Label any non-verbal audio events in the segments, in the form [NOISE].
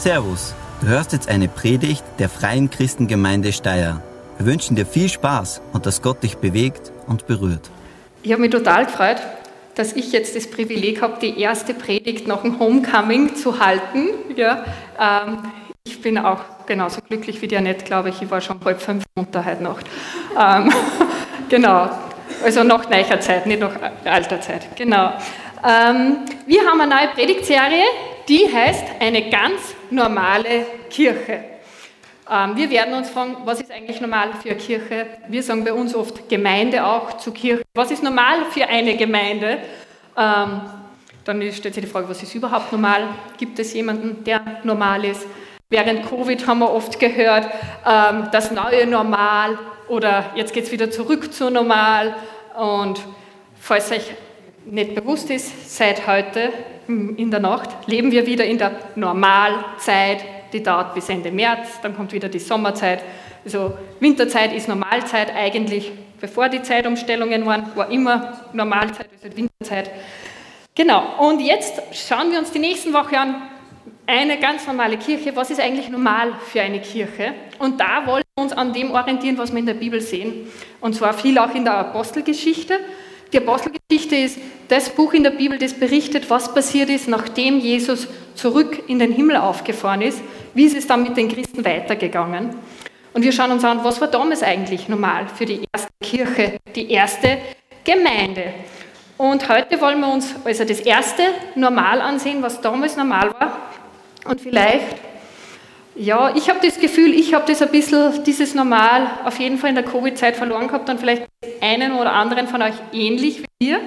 Servus, du hörst jetzt eine Predigt der Freien Christengemeinde Steyr. Wir wünschen dir viel Spaß und dass Gott dich bewegt und berührt. Ich habe mich total gefreut, dass ich jetzt das Privileg habe, die erste Predigt nach dem Homecoming zu halten. Ja, ähm, ich bin auch genauso glücklich wie die Annette, glaube ich. Ich war schon halb fünf Monate heute Nacht. Ähm, [LAUGHS] genau, also nach neuer Zeit, nicht nach alter Zeit. Genau. Ähm, wir haben eine neue Predigtserie, die heißt Eine ganz normale Kirche. Ähm, wir werden uns fragen, was ist eigentlich normal für eine Kirche? Wir sagen bei uns oft Gemeinde auch zu Kirche. Was ist normal für eine Gemeinde? Ähm, dann stellt sich die Frage, was ist überhaupt normal? Gibt es jemanden, der normal ist? Während Covid haben wir oft gehört, ähm, das neue Normal oder jetzt geht es wieder zurück zu Normal. Und falls euch nicht bewusst ist, seit heute in der Nacht leben wir wieder in der Normalzeit, die dauert bis Ende März, dann kommt wieder die Sommerzeit. Also Winterzeit ist Normalzeit eigentlich, bevor die Zeitumstellungen waren, war immer Normalzeit, also Winterzeit. Genau, und jetzt schauen wir uns die nächsten Woche an, eine ganz normale Kirche, was ist eigentlich normal für eine Kirche? Und da wollen wir uns an dem orientieren, was wir in der Bibel sehen. Und zwar viel auch in der Apostelgeschichte. Die Apostelgeschichte ist das Buch in der Bibel, das berichtet, was passiert ist, nachdem Jesus zurück in den Himmel aufgefahren ist. Wie ist es dann mit den Christen weitergegangen? Und wir schauen uns an, was war damals eigentlich normal für die erste Kirche, die erste Gemeinde. Und heute wollen wir uns also das erste Normal ansehen, was damals normal war. Und vielleicht, ja, ich habe das Gefühl, ich habe das ein bisschen, dieses Normal auf jeden Fall in der Covid-Zeit verloren gehabt und vielleicht einen oder anderen von euch ähnlich wie wir.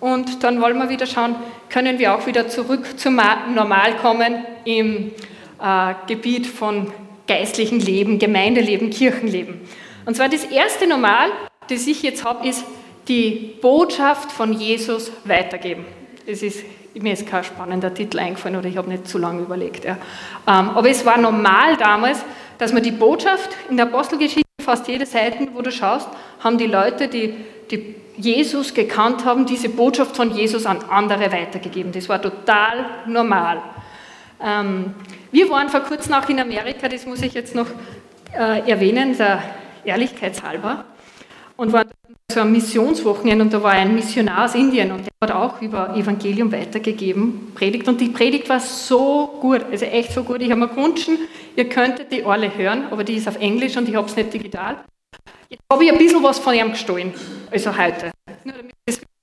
Und dann wollen wir wieder schauen, können wir auch wieder zurück zum Normal kommen im äh, Gebiet von geistlichen Leben, Gemeindeleben, Kirchenleben. Und zwar das erste Normal, das ich jetzt habe, ist die Botschaft von Jesus weitergeben. Das ist, mir ist kein spannender Titel eingefallen oder ich habe nicht zu lange überlegt. Ja. Ähm, aber es war normal damals, dass man die Botschaft in der Apostelgeschichte, fast jede Seite, wo du schaust, haben die Leute, die, die Jesus gekannt haben, diese Botschaft von Jesus an andere weitergegeben. Das war total normal. Ähm, wir waren vor kurzem auch in Amerika, das muss ich jetzt noch äh, erwähnen, der Ehrlichkeitshalber, und waren so ein Missionswochenende und da war ein Missionar aus Indien und der hat auch über Evangelium weitergegeben, Predigt. Und die Predigt war so gut, also echt so gut. Ich habe mir gewünscht, ihr könntet die alle hören, aber die ist auf Englisch und ich habe es nicht digital. Jetzt habe ich ein bisschen was von ihm gestohlen, also heute.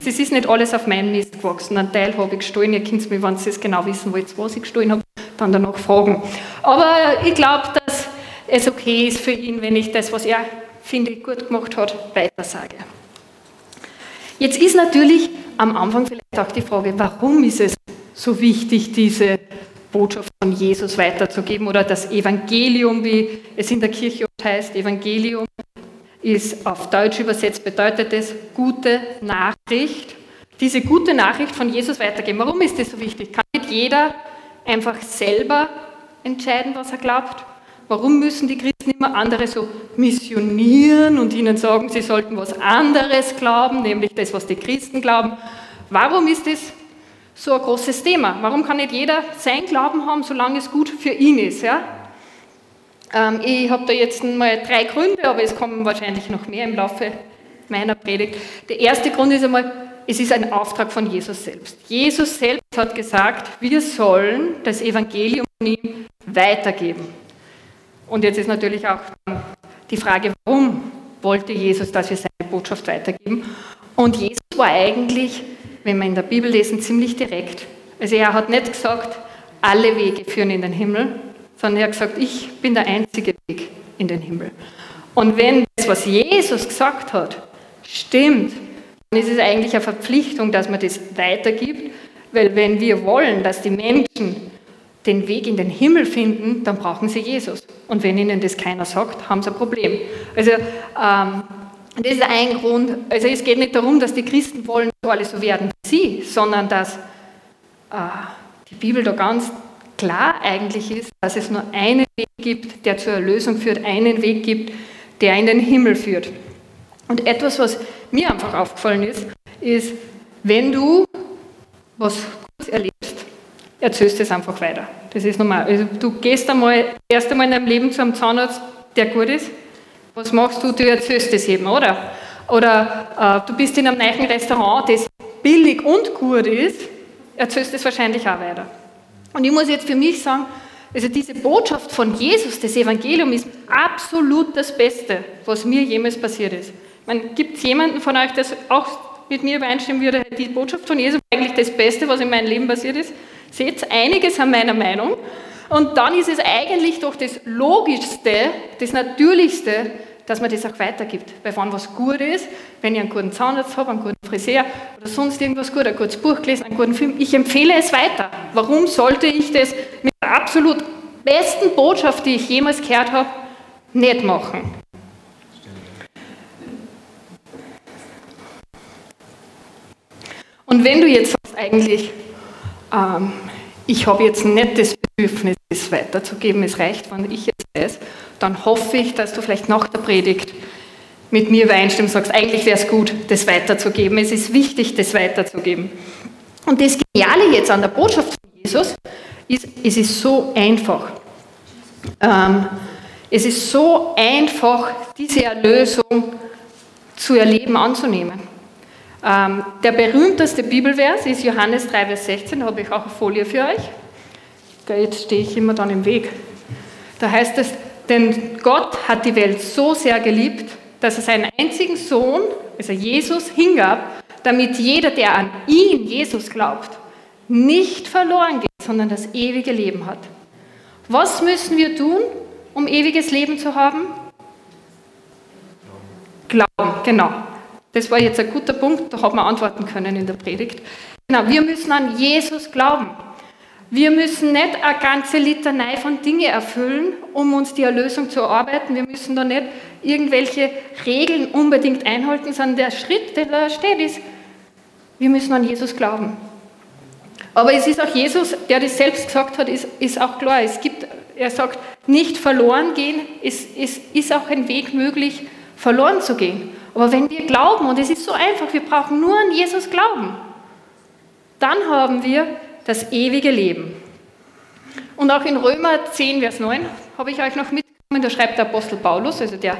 Es ist nicht alles auf meinen Mist gewachsen. Ein Teil habe ich gestohlen. Ihr könnt mir, wenn ihr es genau wissen wollt, was ich gestohlen habe, dann danach fragen. Aber ich glaube, dass es okay ist für ihn, wenn ich das, was er, finde ich, gut gemacht hat, weiter sage. Jetzt ist natürlich am Anfang vielleicht auch die Frage, warum ist es so wichtig, diese Botschaft von Jesus weiterzugeben oder das Evangelium, wie es in der Kirche oft heißt, Evangelium ist auf Deutsch übersetzt, bedeutet es gute Nachricht. Diese gute Nachricht von Jesus weitergeben. Warum ist das so wichtig? Kann nicht jeder einfach selber entscheiden, was er glaubt? Warum müssen die Christen immer andere so missionieren und ihnen sagen, sie sollten was anderes glauben, nämlich das, was die Christen glauben? Warum ist das so ein großes Thema? Warum kann nicht jeder sein Glauben haben, solange es gut für ihn ist? Ja? Ähm, ich habe da jetzt mal drei Gründe, aber es kommen wahrscheinlich noch mehr im Laufe meiner Predigt. Der erste Grund ist einmal, es ist ein Auftrag von Jesus selbst. Jesus selbst hat gesagt, wir sollen das Evangelium von ihm weitergeben. Und jetzt ist natürlich auch die Frage, warum wollte Jesus, dass wir seine Botschaft weitergeben? Und Jesus war eigentlich, wenn wir in der Bibel lesen, ziemlich direkt. Also er hat nicht gesagt, alle Wege führen in den Himmel, sondern er hat gesagt, ich bin der einzige Weg in den Himmel. Und wenn das, was Jesus gesagt hat, stimmt, dann ist es eigentlich eine Verpflichtung, dass man das weitergibt, weil wenn wir wollen, dass die Menschen den Weg in den Himmel finden, dann brauchen sie Jesus. Und wenn ihnen das keiner sagt, haben sie ein Problem. Also ähm, das ist ein Grund. Also es geht nicht darum, dass die Christen wollen, dass alle so werden wie sie, sondern dass äh, die Bibel da ganz klar eigentlich ist, dass es nur einen Weg gibt, der zur Erlösung führt, einen Weg gibt, der in den Himmel führt. Und etwas, was mir einfach aufgefallen ist, ist, wenn du was erzählst es einfach weiter. Das ist normal. Also du gehst einmal, erst einmal in deinem Leben zu einem Zahnarzt, der gut ist. Was machst du? Du erzählst es eben, oder? Oder äh, du bist in einem neuen Restaurant, das billig und gut ist, erzählst es wahrscheinlich auch weiter. Und ich muss jetzt für mich sagen, also diese Botschaft von Jesus, das Evangelium, ist absolut das Beste, was mir jemals passiert ist. Gibt es jemanden von euch, der auch mit mir übereinstimmen würde, die Botschaft von Jesus eigentlich das Beste, was in meinem Leben passiert ist? Seht einiges an meiner Meinung. Und dann ist es eigentlich doch das Logischste, das Natürlichste, dass man das auch weitergibt. Weil wenn was gut ist, wenn ich einen guten Zahnarzt habe, einen guten Friseur oder sonst irgendwas gut, ein gutes Buch gelesen, einen guten Film, ich empfehle es weiter. Warum sollte ich das mit der absolut besten Botschaft, die ich jemals gehört habe, nicht machen? Und wenn du jetzt sagst, eigentlich, ähm, ich habe jetzt nicht das Bedürfnis, es weiterzugeben, es reicht, wenn ich jetzt weiß, dann hoffe ich, dass du vielleicht nach der Predigt mit mir übereinstimmst und sagst, eigentlich wäre es gut, das weiterzugeben. Es ist wichtig, das weiterzugeben. Und das Geniale jetzt an der Botschaft von Jesus ist, es ist so einfach. Ähm, es ist so einfach, diese Erlösung zu erleben, anzunehmen. Ähm, der berühmteste Bibelvers ist Johannes 3, Vers 16, da habe ich auch eine Folie für euch. Jetzt stehe ich immer dann im Weg. Da heißt es, denn Gott hat die Welt so sehr geliebt, dass er seinen einzigen Sohn, also Jesus, hingab, damit jeder, der an ihn, Jesus, glaubt, nicht verloren geht, sondern das ewige Leben hat. Was müssen wir tun, um ewiges Leben zu haben? Glauben, genau. Das war jetzt ein guter Punkt, da hat man antworten können in der Predigt. Genau, wir müssen an Jesus glauben. Wir müssen nicht eine ganze Litanei von Dinge erfüllen, um uns die Erlösung zu erarbeiten. Wir müssen da nicht irgendwelche Regeln unbedingt einhalten, sondern der Schritt, der da steht, ist, wir müssen an Jesus glauben. Aber es ist auch Jesus, der das selbst gesagt hat, ist, ist auch klar. Es gibt, er sagt, nicht verloren gehen, es, es ist auch ein Weg möglich, verloren zu gehen. Aber wenn wir glauben, und es ist so einfach, wir brauchen nur an Jesus glauben, dann haben wir das ewige Leben. Und auch in Römer 10, Vers 9 habe ich euch noch mitgenommen, da schreibt der Apostel Paulus, also der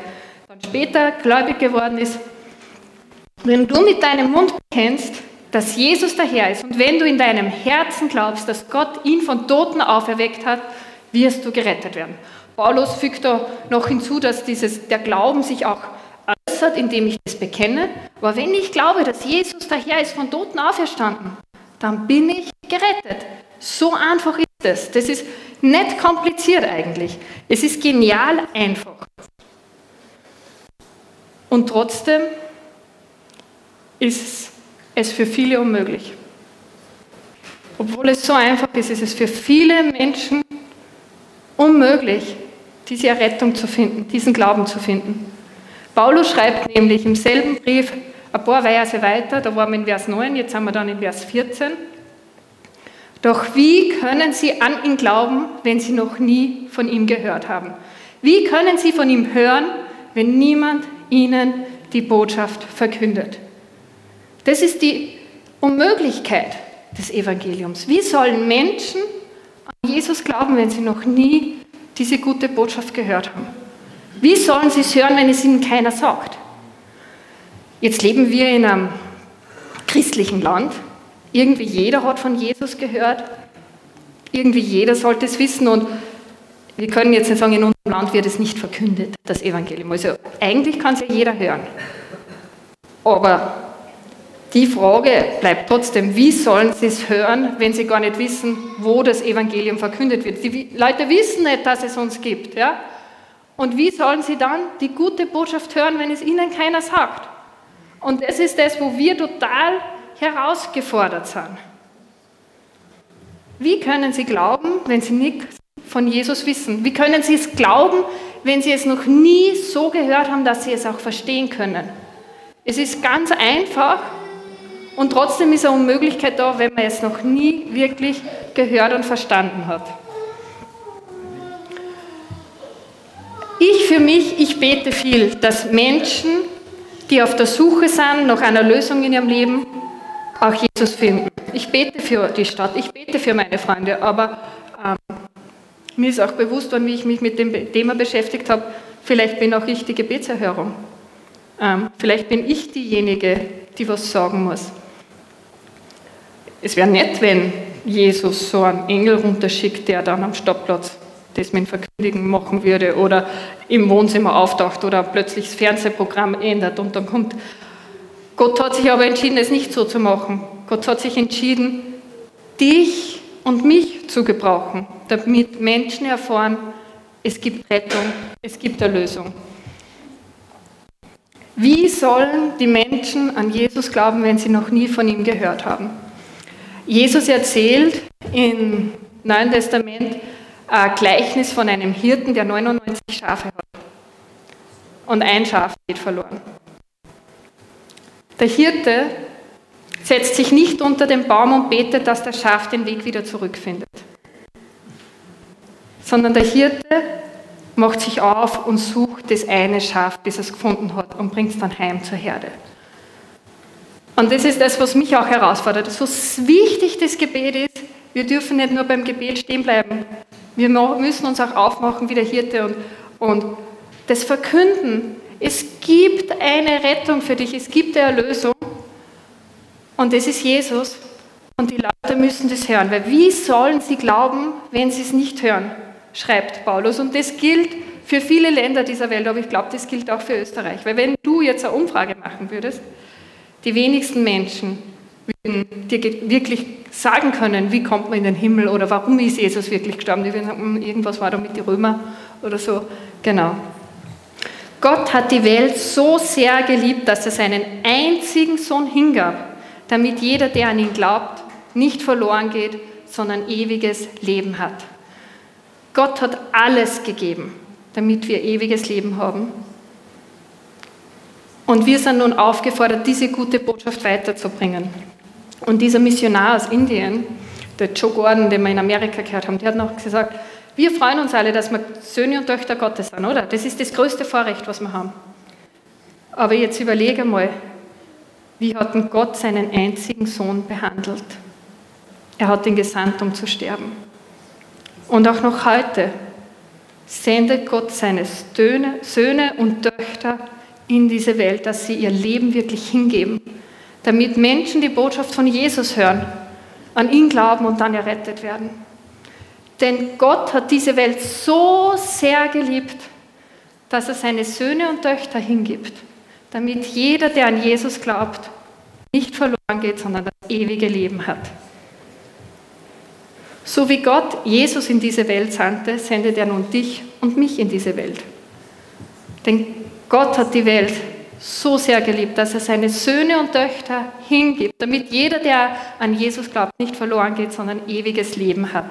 dann später gläubig geworden ist, wenn du mit deinem Mund bekennst, dass Jesus der Herr ist und wenn du in deinem Herzen glaubst, dass Gott ihn von Toten auferweckt hat, wirst du gerettet werden. Paulus fügt da noch hinzu, dass dieses, der Glauben sich auch äußert, indem ich das bekenne. Aber wenn ich glaube, dass Jesus der Herr ist von Toten auferstanden, dann bin ich gerettet. So einfach ist es. Das ist nicht kompliziert eigentlich. Es ist genial einfach. Und trotzdem ist es für viele unmöglich. Obwohl es so einfach ist, ist es für viele Menschen unmöglich, diese Errettung zu finden, diesen Glauben zu finden. Paulus schreibt nämlich im selben Brief ein paar Verse weiter, da waren wir in Vers 9, jetzt sind wir dann in Vers 14. Doch wie können sie an ihn glauben, wenn sie noch nie von ihm gehört haben? Wie können sie von ihm hören, wenn niemand ihnen die Botschaft verkündet? Das ist die Unmöglichkeit des Evangeliums. Wie sollen Menschen an Jesus glauben, wenn sie noch nie diese gute Botschaft gehört haben? Wie sollen sie es hören, wenn es ihnen keiner sagt? Jetzt leben wir in einem christlichen Land. Irgendwie jeder hat von Jesus gehört. Irgendwie jeder sollte es wissen. Und wir können jetzt nicht sagen, in unserem Land wird es nicht verkündet, das Evangelium. Also eigentlich kann es ja jeder hören. Aber die Frage bleibt trotzdem, wie sollen sie es hören, wenn sie gar nicht wissen, wo das Evangelium verkündet wird? Die Leute wissen nicht, dass es uns gibt. Ja? Und wie sollen sie dann die gute Botschaft hören, wenn es ihnen keiner sagt? Und das ist das, wo wir total herausgefordert sind. Wie können sie glauben, wenn sie nichts von Jesus wissen? Wie können sie es glauben, wenn sie es noch nie so gehört haben, dass sie es auch verstehen können? Es ist ganz einfach und trotzdem ist eine Unmöglichkeit da, wenn man es noch nie wirklich gehört und verstanden hat. Ich für mich, ich bete viel, dass Menschen die auf der Suche sind nach einer Lösung in ihrem Leben, auch Jesus finden. Ich bete für die Stadt, ich bete für meine Freunde, aber ähm, mir ist auch bewusst worden, wie ich mich mit dem Thema beschäftigt habe, vielleicht bin auch ich die Gebetserhörung. Ähm, vielleicht bin ich diejenige, die was sagen muss. Es wäre nett, wenn Jesus so einen Engel runterschickt, der dann am Stoppplatz das mit Verkündigen machen würde oder im Wohnzimmer auftaucht oder plötzlich das Fernsehprogramm ändert und dann kommt. Gott hat sich aber entschieden, es nicht so zu machen. Gott hat sich entschieden, dich und mich zu gebrauchen, damit Menschen erfahren, es gibt Rettung, es gibt Erlösung. Wie sollen die Menschen an Jesus glauben, wenn sie noch nie von ihm gehört haben? Jesus erzählt im Neuen Testament Gleichnis von einem Hirten, der 99 Schafe hat. Und ein Schaf geht verloren. Der Hirte setzt sich nicht unter den Baum und betet, dass das Schaf den Weg wieder zurückfindet, sondern der Hirte macht sich auf und sucht das eine Schaf, bis er es gefunden hat und bringt es dann heim zur Herde. Und das ist das, was mich auch herausfordert. So wichtig das Gebet ist, wir dürfen nicht nur beim Gebet stehen bleiben. Wir müssen uns auch aufmachen wie der Hirte und, und das Verkünden. Es gibt eine Rettung für dich, es gibt eine Erlösung. Und das ist Jesus. Und die Leute müssen das hören, weil wie sollen sie glauben, wenn sie es nicht hören? schreibt Paulus. Und das gilt für viele Länder dieser Welt, aber ich glaube, das gilt auch für Österreich. Weil wenn du jetzt eine Umfrage machen würdest, die wenigsten Menschen dir wirklich sagen können, wie kommt man in den Himmel oder warum ist Jesus wirklich gestorben. Die würden sagen, hm, irgendwas war da mit den Römern oder so. Genau. Gott hat die Welt so sehr geliebt, dass er seinen einzigen Sohn hingab, damit jeder, der an ihn glaubt, nicht verloren geht, sondern ewiges Leben hat. Gott hat alles gegeben, damit wir ewiges Leben haben. Und wir sind nun aufgefordert, diese gute Botschaft weiterzubringen. Und dieser Missionar aus Indien, der Joe Gordon, den wir in Amerika gehört haben, der hat noch gesagt, wir freuen uns alle, dass wir Söhne und Töchter Gottes sind, oder? Das ist das größte Vorrecht, was wir haben. Aber jetzt überlege mal, wie hat denn Gott seinen einzigen Sohn behandelt? Er hat ihn gesandt, um zu sterben. Und auch noch heute sendet Gott seine Söhne und Töchter in diese Welt, dass sie ihr Leben wirklich hingeben, damit Menschen die Botschaft von Jesus hören, an ihn glauben und dann errettet werden. Denn Gott hat diese Welt so sehr geliebt, dass er seine Söhne und Töchter hingibt, damit jeder, der an Jesus glaubt, nicht verloren geht, sondern das ewige Leben hat. So wie Gott Jesus in diese Welt sandte, sendet er nun dich und mich in diese Welt. Denn Gott hat die Welt so sehr geliebt, dass er seine Söhne und Töchter hingibt, damit jeder, der an Jesus glaubt, nicht verloren geht, sondern ewiges Leben hat.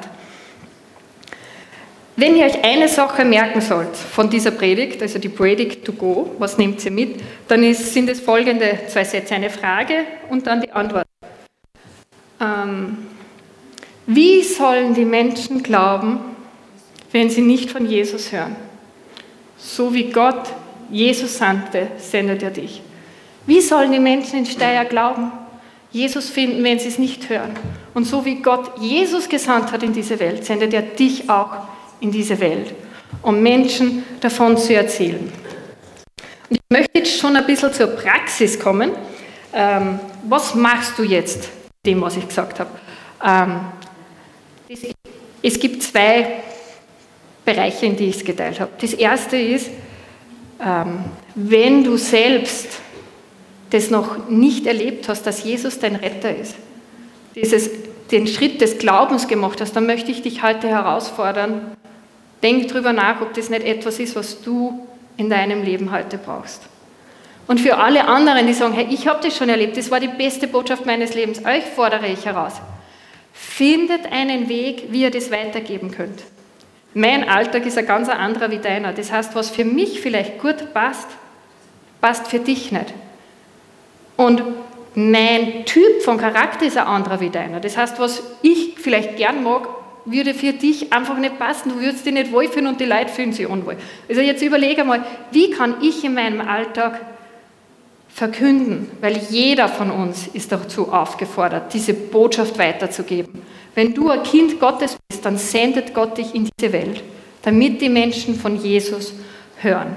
Wenn ihr euch eine Sache merken sollt von dieser Predigt, also die Predigt to go, was nehmt ihr mit, dann ist, sind es folgende zwei Sätze, eine Frage und dann die Antwort. Ähm, wie sollen die Menschen glauben, wenn sie nicht von Jesus hören? So wie Gott Jesus sandte, sendet er dich. Wie sollen die Menschen in Steyr glauben, Jesus finden, wenn sie es nicht hören? Und so wie Gott Jesus gesandt hat in diese Welt, sendet er dich auch in diese Welt, um Menschen davon zu erzählen. Und ich möchte jetzt schon ein bisschen zur Praxis kommen. Ähm, was machst du jetzt, dem, was ich gesagt habe? Ähm, es gibt zwei Bereiche, in die ich es geteilt habe. Das erste ist, wenn du selbst das noch nicht erlebt hast, dass Jesus dein Retter ist, dieses, den Schritt des Glaubens gemacht hast, dann möchte ich dich heute herausfordern, denk drüber nach, ob das nicht etwas ist, was du in deinem Leben heute brauchst. Und für alle anderen, die sagen, hey, ich habe das schon erlebt, das war die beste Botschaft meines Lebens, euch fordere ich heraus. Findet einen Weg, wie ihr das weitergeben könnt. Mein Alltag ist ein ganz anderer wie deiner. Das heißt, was für mich vielleicht gut passt, passt für dich nicht. Und mein Typ von Charakter ist ein anderer wie deiner. Das heißt, was ich vielleicht gern mag, würde für dich einfach nicht passen. Du würdest dich nicht wohlfühlen und die Leute fühlen sich unwohl. Also jetzt überlege mal, wie kann ich in meinem Alltag verkünden, weil jeder von uns ist dazu aufgefordert, diese Botschaft weiterzugeben. Wenn du ein Kind Gottes bist, dann sendet Gott dich in diese Welt, damit die Menschen von Jesus hören.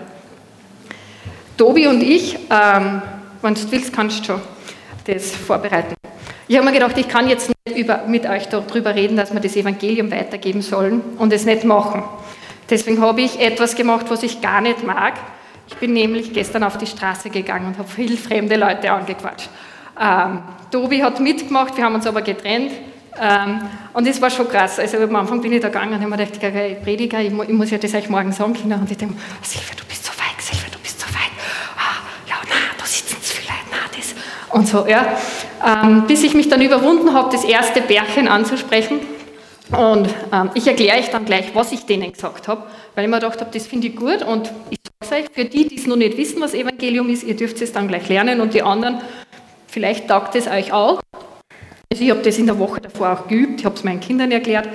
Tobi und ich, ähm, wenn du willst, kannst du schon das vorbereiten. Ich habe mir gedacht, ich kann jetzt nicht über, mit euch darüber reden, dass wir das Evangelium weitergeben sollen und es nicht machen. Deswegen habe ich etwas gemacht, was ich gar nicht mag. Ich bin nämlich gestern auf die Straße gegangen und habe viele fremde Leute angequatscht. Ähm, Tobi hat mitgemacht, wir haben uns aber getrennt. Ähm, und es war schon krass. Also am Anfang bin ich da gegangen und habe mir gedacht, ich Prediger, ich, muss ja das euch morgen sagen können. Und ich denke, Silvia, du bist so feig, Silvia, du bist so feig. Ah, ja, na, da sitzen zu viele Leute, na, das. Und so, ja. Ähm, bis ich mich dann überwunden habe, das erste Bärchen anzusprechen. Und ähm, ich erkläre euch dann gleich, was ich denen gesagt habe, weil ich mir gedacht habe, das finde ich gut und ich sage es euch, für die, die es noch nicht wissen, was Evangelium ist, ihr dürft es dann gleich lernen und die anderen, vielleicht taugt es euch auch. Also ich habe das in der Woche davor auch geübt, ich habe es meinen Kindern erklärt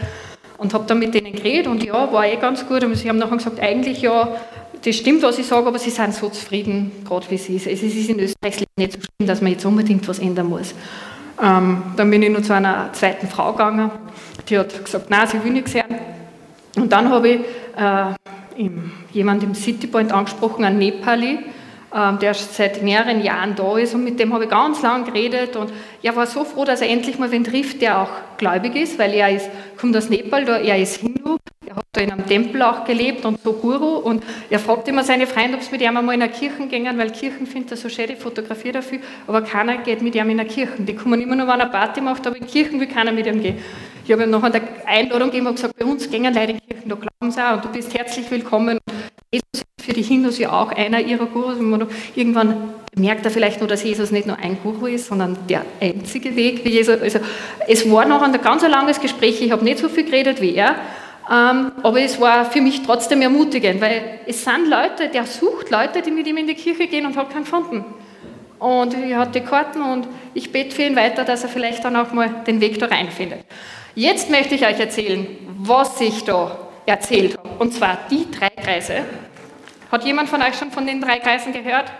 und habe dann mit denen geredet und ja, war eh ganz gut. Und sie haben nachher gesagt, eigentlich ja, das stimmt, was ich sage, aber sie sind so zufrieden, gerade wie sie ist. Es ist in Österreich nicht so schlimm, dass man jetzt unbedingt was ändern muss. Ähm, dann bin ich noch zu einer zweiten Frau gegangen, die hat gesagt, nein, sie will nichts hören. Und dann habe ich äh, jemanden im Citypoint angesprochen, einen Nepali, der seit mehreren Jahren da ist und mit dem habe ich ganz lang geredet und er war so froh, dass er endlich mal wen trifft, der auch gläubig ist, weil er ist, kommt aus Nepal, er ist Hindu er hat da in einem Tempel auch gelebt und so Guru und er fragt immer seine Freunde, ob sie mit ihm einmal in eine Kirche gehen, weil Kirchen findet er so schön, die fotografiert dafür, aber keiner geht mit ihm in eine Kirche. Die kommen immer nur, wenn er Party macht, aber in Kirchen will keiner mit ihm gehen. Ich habe ihm noch eine Einladung gegeben und gesagt, bei uns gehen Leute in Kirchen, da glauben sie auch und du bist herzlich willkommen. Jesus für die Hindus ja auch einer ihrer Gurus. Irgendwann merkt er vielleicht nur, dass Jesus nicht nur ein Guru ist, sondern der einzige Weg wie Jesus. Also es war noch ein ganz langes Gespräch, ich habe nicht so viel geredet wie er, ähm, aber es war für mich trotzdem ermutigend, weil es sind Leute, der sucht Leute, die mit ihm in die Kirche gehen und hat keinen gefunden. Und er hat die Karten und ich bete für ihn weiter, dass er vielleicht dann auch mal den Weg da reinfindet. Jetzt möchte ich euch erzählen, was ich da erzählt. Und zwar die drei Kreise. Hat jemand von euch schon von den drei Kreisen gehört?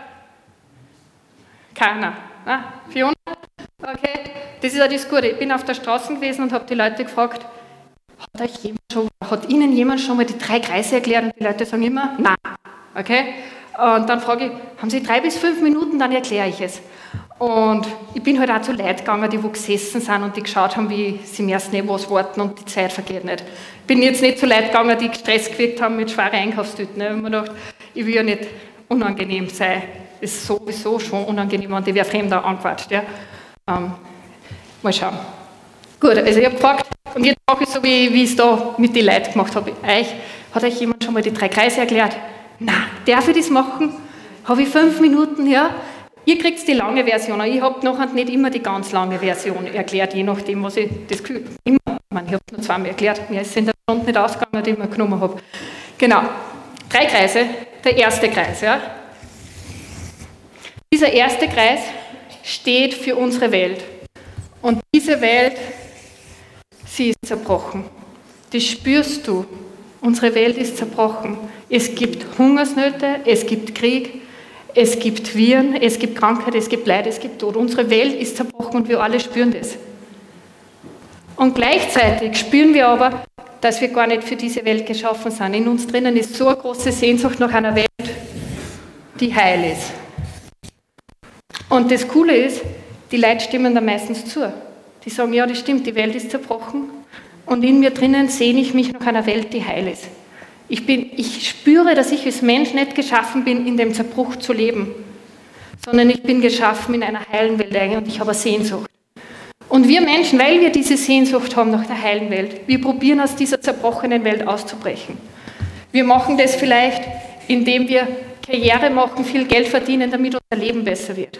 Keiner. Ah, Fiona? Okay, das ist ja das Gute. Ich bin auf der Straße gewesen und habe die Leute gefragt, hat, euch jemand schon, hat Ihnen jemand schon mal die drei Kreise erklärt? Und die Leute sagen immer, nein. Okay? Und dann frage ich, haben Sie drei bis fünf Minuten, dann erkläre ich es. Und ich bin halt auch zu Leuten gegangen, die wo gesessen sind und die geschaut haben, wie sie im ersten nicht was warten und die Zeit vergeht nicht. Bin jetzt nicht zu Leuten gegangen, die Stress gekriegt haben mit schweren Einkaufstüten. Ich habe mir gedacht, ich will ja nicht unangenehm sein. Das ist sowieso schon unangenehm, wenn die wer Fremder anquatscht. Ja. Ähm, mal schauen. Gut, also ich habe gefragt, und jetzt mache ich so, wie, wie ich es da mit den Leuten gemacht habe. Euch, hat euch jemand schon mal die drei Kreise erklärt? Na, darf ich das machen? Habe ich fünf Minuten, ja? Ihr kriegt die lange Version, ich habe noch nicht immer die ganz lange Version erklärt, je nachdem, was ich das Gefühl immer, ich, meine, habe es nur zweimal erklärt, mir ist in der Stunde nicht ausgegangen, die ich mir genommen habe. Genau, drei Kreise, der erste Kreis, ja? Dieser erste Kreis steht für unsere Welt. Und diese Welt sie ist zerbrochen. Das spürst du. Unsere Welt ist zerbrochen. Es gibt Hungersnöte, es gibt Krieg, es gibt Viren, es gibt Krankheit, es gibt Leid, es gibt Tod. Unsere Welt ist zerbrochen und wir alle spüren das. Und gleichzeitig spüren wir aber, dass wir gar nicht für diese Welt geschaffen sind. In uns drinnen ist so eine große Sehnsucht nach einer Welt, die heil ist. Und das Coole ist, die Leute stimmen da meistens zu die sagen, ja, das stimmt, die Welt ist zerbrochen und in mir drinnen sehne ich mich nach einer Welt, die heil ist. Ich, bin, ich spüre, dass ich als Mensch nicht geschaffen bin, in dem Zerbruch zu leben, sondern ich bin geschaffen in einer heilen Welt und ich habe eine Sehnsucht. Und wir Menschen, weil wir diese Sehnsucht haben nach der heilen Welt, wir probieren aus dieser zerbrochenen Welt auszubrechen. Wir machen das vielleicht, indem wir Karriere machen, viel Geld verdienen, damit unser Leben besser wird.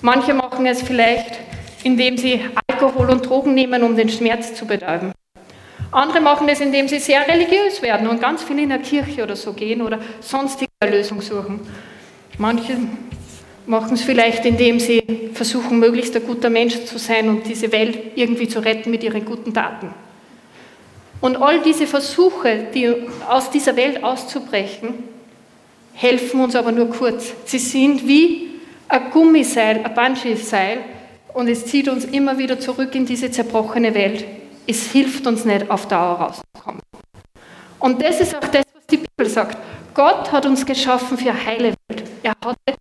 Manche machen es vielleicht, indem sie Alkohol und Drogen nehmen, um den Schmerz zu betäuben. Andere machen das, indem sie sehr religiös werden und ganz viel in der Kirche oder so gehen oder sonstige Erlösung suchen. Manche machen es vielleicht, indem sie versuchen, möglichst ein guter Mensch zu sein und diese Welt irgendwie zu retten mit ihren guten Taten. Und all diese Versuche, die aus dieser Welt auszubrechen, helfen uns aber nur kurz. Sie sind wie ein Gummiseil, ein Bungee-Seil und es zieht uns immer wieder zurück in diese zerbrochene Welt. Es hilft uns nicht, auf Dauer rauszukommen. Und das ist auch das, was die Bibel sagt. Gott hat uns geschaffen für eine heile Welt. Er hatte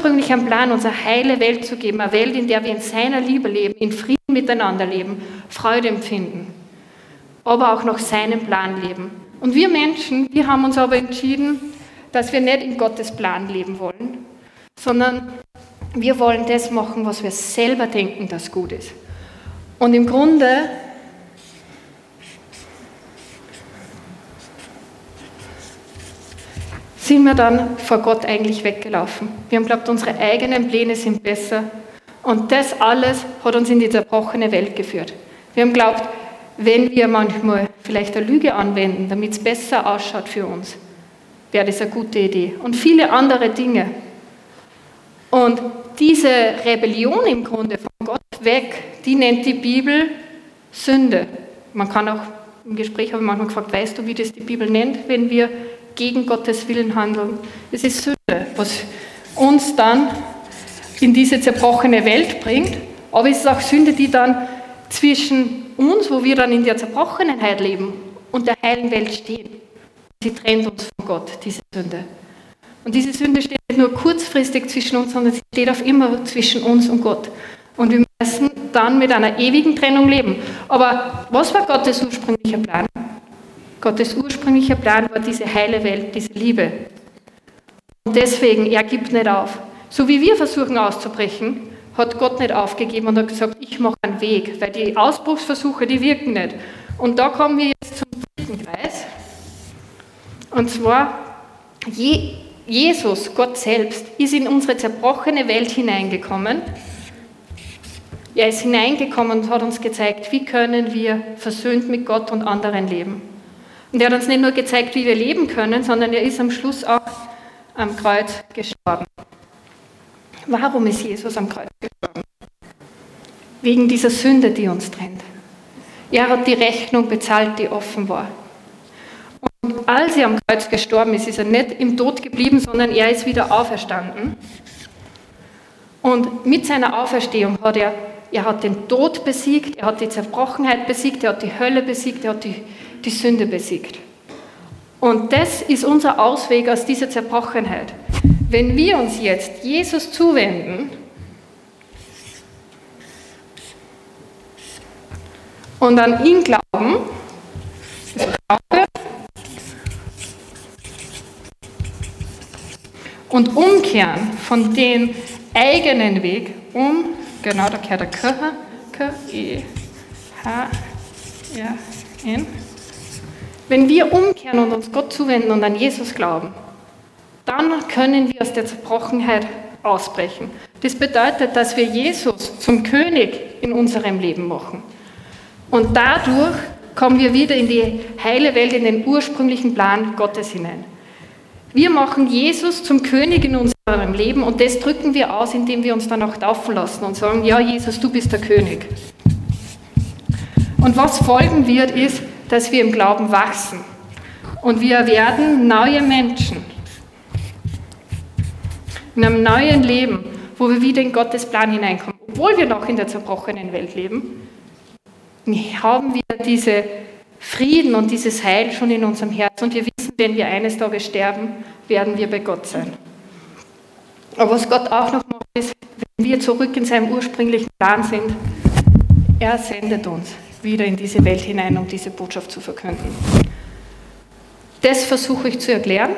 ursprünglich einen Plan, uns eine heile Welt zu geben, eine Welt, in der wir in seiner Liebe leben, in Frieden miteinander leben, Freude empfinden, aber auch nach seinem Plan leben. Und wir Menschen, wir haben uns aber entschieden, dass wir nicht in Gottes Plan leben wollen, sondern wir wollen das machen, was wir selber denken, das gut ist. Und im Grunde sind wir dann vor Gott eigentlich weggelaufen. Wir haben glaubt, unsere eigenen Pläne sind besser. Und das alles hat uns in die zerbrochene Welt geführt. Wir haben glaubt, wenn wir manchmal vielleicht eine Lüge anwenden, damit es besser ausschaut für uns, wäre das eine gute Idee. Und viele andere Dinge. Und diese Rebellion im Grunde von Gott weg, die nennt die Bibel Sünde. Man kann auch im Gespräch habe ich manchmal gefragt, weißt du, wie das die Bibel nennt, wenn wir gegen Gottes Willen handeln? Es ist Sünde, was uns dann in diese zerbrochene Welt bringt. Aber es ist auch Sünde, die dann zwischen uns, wo wir dann in der Zerbrochenheit leben, und der heilen Welt stehen. Sie trennt uns von Gott, diese Sünde. Und diese Sünde steht nicht nur kurzfristig zwischen uns, sondern sie steht auf immer zwischen uns und Gott. Und wir müssen dann mit einer ewigen Trennung leben. Aber was war Gottes ursprünglicher Plan? Gottes ursprünglicher Plan war diese heile Welt, diese Liebe. Und deswegen, er gibt nicht auf. So wie wir versuchen auszubrechen, hat Gott nicht aufgegeben und hat gesagt, ich mache einen Weg, weil die Ausbruchsversuche, die wirken nicht. Und da kommen wir jetzt zum dritten Kreis. Und zwar, Jesus, Gott selbst, ist in unsere zerbrochene Welt hineingekommen. Er ist hineingekommen und hat uns gezeigt, wie können wir versöhnt mit Gott und anderen leben. Und er hat uns nicht nur gezeigt, wie wir leben können, sondern er ist am Schluss auch am Kreuz gestorben. Warum ist Jesus am Kreuz gestorben? Wegen dieser Sünde, die uns trennt. Er hat die Rechnung bezahlt, die offen war. Und als er am Kreuz gestorben ist, ist er nicht im Tod geblieben, sondern er ist wieder auferstanden. Und mit seiner Auferstehung hat er, er hat den Tod besiegt, er hat die Zerbrochenheit besiegt, er hat die Hölle besiegt, er hat die, die Sünde besiegt. Und das ist unser Ausweg aus dieser Zerbrochenheit. Wenn wir uns jetzt Jesus zuwenden und an ihn glauben, und umkehren von dem eigenen Weg um, genau da kehrt der K, K, E, H, R, N. Wenn wir umkehren und uns Gott zuwenden und an Jesus glauben, dann können wir aus der Zerbrochenheit ausbrechen. Das bedeutet, dass wir Jesus zum König in unserem Leben machen. Und dadurch kommen wir wieder in die heile Welt, in den ursprünglichen Plan Gottes hinein. Wir machen Jesus zum König in unserem Leben und das drücken wir aus, indem wir uns dann auch taufen lassen und sagen, ja Jesus, du bist der König. Und was folgen wird, ist, dass wir im Glauben wachsen. Und wir werden neue Menschen in einem neuen Leben, wo wir wieder in Gottes Plan hineinkommen. Obwohl wir noch in der zerbrochenen Welt leben, haben wir diese Frieden und dieses Heil schon in unserem Herzen. Und wir wissen, wenn wir eines Tages sterben, werden wir bei Gott sein. Aber was Gott auch noch macht, ist, wenn wir zurück in seinem ursprünglichen Plan sind, er sendet uns wieder in diese Welt hinein, um diese Botschaft zu verkünden. Das versuche ich zu erklären.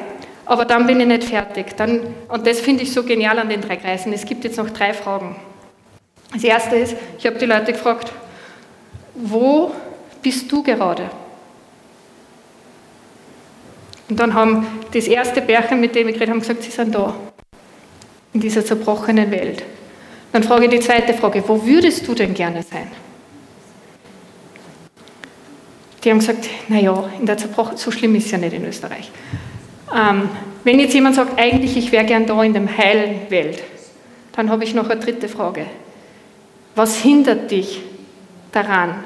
Aber dann bin ich nicht fertig. Dann, und das finde ich so genial an den drei Kreisen. Es gibt jetzt noch drei Fragen. Das erste ist, ich habe die Leute gefragt, wo bist du gerade? Und dann haben das erste Bärchen, mit dem ich geredet habe, gesagt, sie sind da, in dieser zerbrochenen Welt. Dann frage ich die zweite Frage, wo würdest du denn gerne sein? Die haben gesagt, naja, in der zerbrochenen, so schlimm ist es ja nicht in Österreich. Ähm, wenn jetzt jemand sagt, eigentlich ich wäre gern da in der heilen Welt, dann habe ich noch eine dritte Frage. Was hindert dich daran,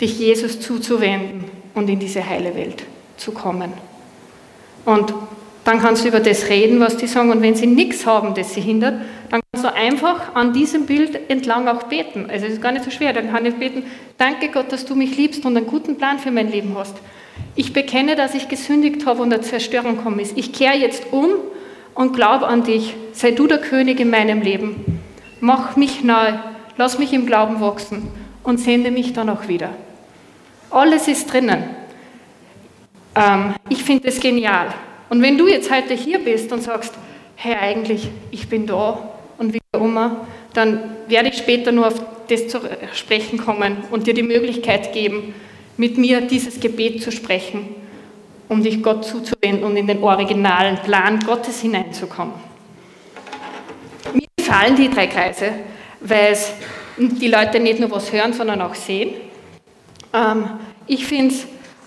dich Jesus zuzuwenden und in diese heile Welt zu kommen? Und dann kannst du über das reden, was die sagen. Und wenn sie nichts haben, das sie hindert, dann kannst so einfach an diesem Bild entlang auch beten. Also es ist gar nicht so schwer. Dann kann ich beten, danke Gott, dass du mich liebst und einen guten Plan für mein Leben hast. Ich bekenne, dass ich gesündigt habe und eine Zerstörung gekommen ist. Ich kehre jetzt um und glaube an dich. Sei du der König in meinem Leben. Mach mich neu. Lass mich im Glauben wachsen und sende mich dann auch wieder. Alles ist drinnen. Ähm, ich finde es genial. Und wenn du jetzt heute hier bist und sagst, hey, eigentlich, ich bin da und wie immer, dann werde ich später nur auf das zu sprechen kommen und dir die Möglichkeit geben, mit mir dieses Gebet zu sprechen, um dich Gott zuzuwenden und in den originalen Plan Gottes hineinzukommen. Mir gefallen die drei Kreise, weil es die Leute nicht nur was hören, sondern auch sehen. Ähm, ich finde es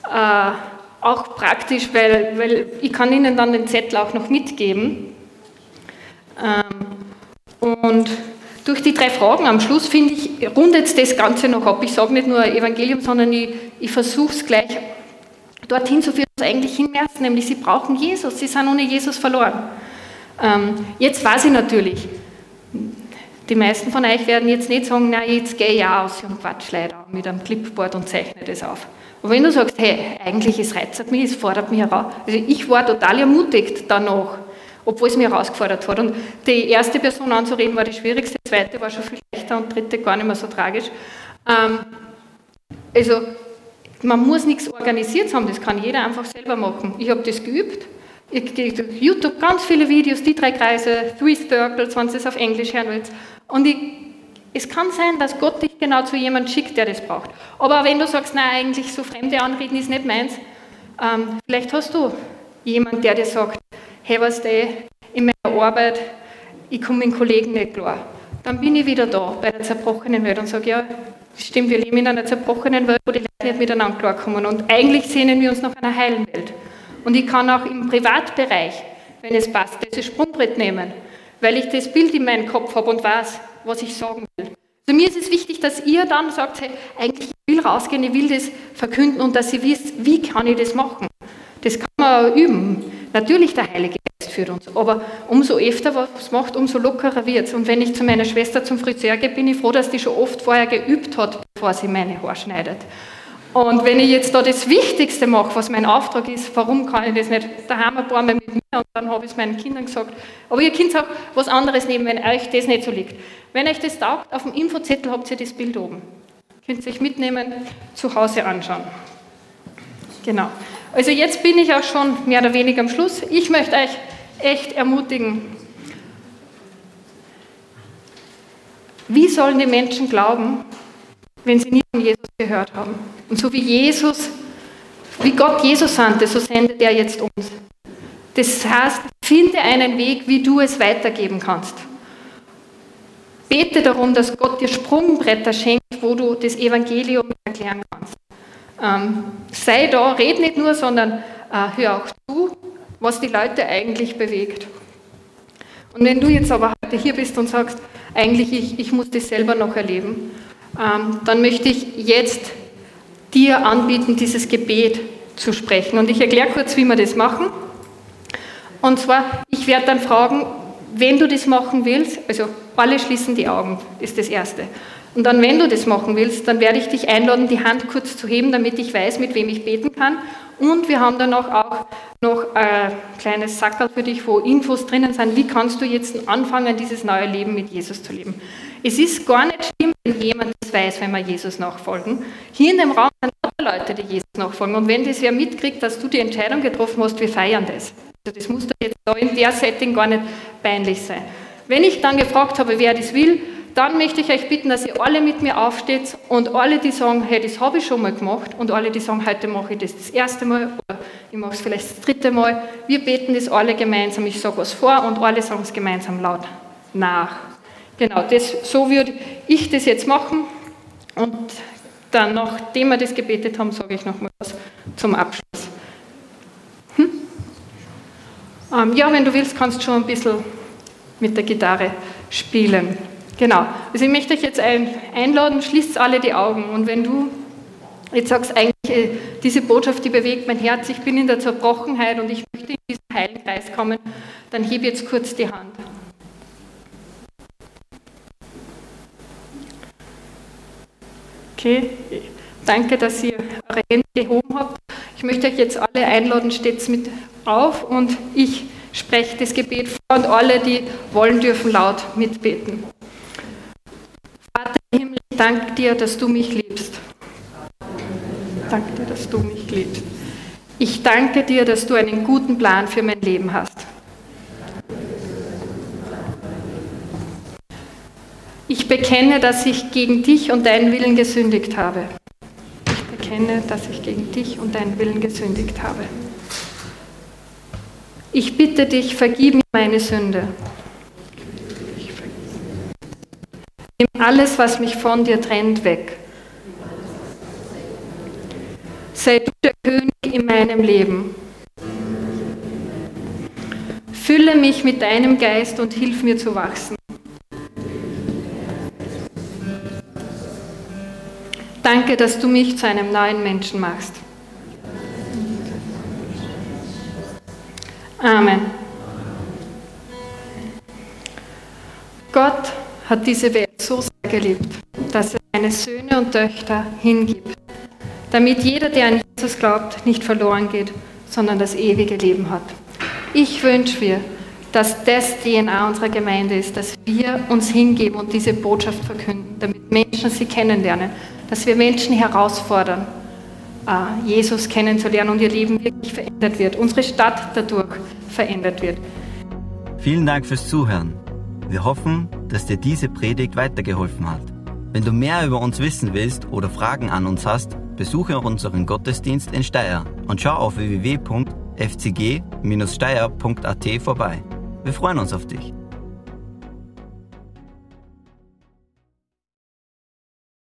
äh, auch praktisch, weil, weil ich kann Ihnen dann den Zettel auch noch mitgeben. Ähm, und durch die drei Fragen am Schluss, finde ich, rundet das Ganze noch ab. Ich sage nicht nur Evangelium, sondern ich, ich versuche es gleich dorthin zu führen, wo es eigentlich hinmerzt, nämlich sie brauchen Jesus, sie sind ohne Jesus verloren. Ähm, jetzt weiß ich natürlich, die meisten von euch werden jetzt nicht sagen, na jetzt gehe ich auch aus und quatsch leider mit einem Clipboard und zeichne das auf. Und wenn du sagst, hey, eigentlich es reizt mich, es fordert mich heraus. Also ich war total ermutigt danach, obwohl es mich herausgefordert hat. Und die erste Person anzureden war die schwierigste, die zweite war schon viel leichter und die dritte gar nicht mehr so tragisch. Ähm, also man muss nichts organisiert haben, das kann jeder einfach selber machen. Ich habe das geübt. Ich gehe auf YouTube ganz viele Videos, die drei Kreise, Three Circles, wenn du es auf Englisch hören willst. Und ich es kann sein, dass Gott dich genau zu jemandem schickt, der das braucht. Aber wenn du sagst, nein, eigentlich so Fremde anreden ist nicht meins, ähm, vielleicht hast du jemanden, der dir sagt, hey, was der in meiner Arbeit, ich komme mit Kollegen nicht klar. Dann bin ich wieder da bei der zerbrochenen Welt und sage, ja, stimmt, wir leben in einer zerbrochenen Welt, wo die Leute nicht miteinander klarkommen. Und eigentlich sehnen wir uns nach einer heilen Welt. Und ich kann auch im Privatbereich, wenn es passt, dieses Sprungbrett nehmen, weil ich das Bild in meinem Kopf habe und weiß, was ich sagen will. Also mir ist es wichtig, dass ihr dann sagt, hey, eigentlich ich will rausgehen, ich will das verkünden und dass ihr wisst, wie kann ich das machen. Das kann man üben. Natürlich der Heilige Geist führt uns, aber umso öfter was macht, umso lockerer wird es. Und wenn ich zu meiner Schwester zum Friseur gehe, bin ich froh, dass die schon oft vorher geübt hat, bevor sie meine Haare schneidet. Und wenn ich jetzt da das Wichtigste mache, was mein Auftrag ist, warum kann ich das nicht daheim ein paar Mal mit mir und dann habe ich es meinen Kindern gesagt. Aber ihr könnt auch was anderes nehmen, wenn euch das nicht so liegt. Wenn euch das taugt, auf dem Infozettel habt ihr das Bild oben. Könnt ihr euch mitnehmen, zu Hause anschauen. Genau. Also jetzt bin ich auch schon mehr oder weniger am Schluss. Ich möchte euch echt ermutigen. Wie sollen die Menschen glauben, wenn sie nie von Jesus gehört haben. Und so wie Jesus, wie Gott Jesus sandte, so sendet er jetzt uns. Das heißt, finde einen Weg, wie du es weitergeben kannst. Bete darum, dass Gott dir Sprungbretter schenkt, wo du das Evangelium erklären kannst. Ähm, sei da, red nicht nur, sondern äh, hör auch zu, was die Leute eigentlich bewegt. Und wenn du jetzt aber heute hier bist und sagst, eigentlich ich, ich muss das selber noch erleben, dann möchte ich jetzt dir anbieten, dieses Gebet zu sprechen. Und ich erkläre kurz, wie wir das machen. Und zwar, ich werde dann fragen, wenn du das machen willst, also alle schließen die Augen, ist das Erste. Und dann, wenn du das machen willst, dann werde ich dich einladen, die Hand kurz zu heben, damit ich weiß, mit wem ich beten kann. Und wir haben dann auch, noch ein kleines Sackerl für dich, wo Infos drinnen sind, wie kannst du jetzt anfangen, dieses neue Leben mit Jesus zu leben. Es ist gar nicht schlimm, wenn jemand das weiß, wenn wir Jesus nachfolgen. Hier in dem Raum sind lauter Leute, die Jesus nachfolgen. Und wenn das wer mitkriegt, dass du die Entscheidung getroffen hast, wir feiern das. Also das muss da jetzt da in der Setting gar nicht peinlich sein. Wenn ich dann gefragt habe, wer das will, dann möchte ich euch bitten, dass ihr alle mit mir aufsteht und alle, die sagen, hey, das habe ich schon mal gemacht und alle, die sagen, heute mache ich das das erste Mal oder ich mache es vielleicht das dritte Mal, wir beten das alle gemeinsam. Ich sage was vor und alle sagen es gemeinsam laut nach. Genau, das, so würde ich das jetzt machen. Und dann, nachdem wir das gebetet haben, sage ich noch mal was zum Abschluss. Hm? Ähm, ja, wenn du willst, kannst du schon ein bisschen mit der Gitarre spielen. Genau. Also ich möchte euch jetzt einladen, schließt alle die Augen. Und wenn du jetzt sagst, eigentlich, äh, diese Botschaft, die bewegt mein Herz, ich bin in der Zerbrochenheit und ich möchte in diesen Heiligen Geist kommen, dann heb jetzt kurz die Hand. Okay, danke, dass ihr eure Hände gehoben habt. Ich möchte euch jetzt alle einladen, steht mit auf und ich spreche das Gebet vor und alle, die wollen, dürfen laut mitbeten. Vater im Himmel, ich danke dir, dass du mich liebst. Danke dir, dass du mich liebst. Ich danke dir, dass du einen guten Plan für mein Leben hast. Ich bekenne, dass ich gegen dich und deinen Willen gesündigt habe. Ich bekenne, dass ich gegen dich und deinen Willen gesündigt habe. Ich bitte dich, vergib mir meine Sünde. Nimm alles, was mich von dir trennt, weg. Sei du der König in meinem Leben. Fülle mich mit deinem Geist und hilf mir zu wachsen. Danke, dass du mich zu einem neuen Menschen machst. Amen. Gott hat diese Welt so sehr geliebt, dass er seine Söhne und Töchter hingibt, damit jeder, der an Jesus glaubt, nicht verloren geht, sondern das ewige Leben hat. Ich wünsche mir, dass das DNA unserer Gemeinde ist, dass wir uns hingeben und diese Botschaft verkünden, damit Menschen sie kennenlernen, dass wir Menschen herausfordern, äh, Jesus kennenzulernen und ihr Leben wirklich verändert wird, unsere Stadt dadurch verändert wird. Vielen Dank fürs Zuhören. Wir hoffen, dass dir diese Predigt weitergeholfen hat. Wenn du mehr über uns wissen willst oder Fragen an uns hast, besuche unseren Gottesdienst in Steyr und schau auf www.fcg-steyr.at vorbei. Wir freuen uns auf dich.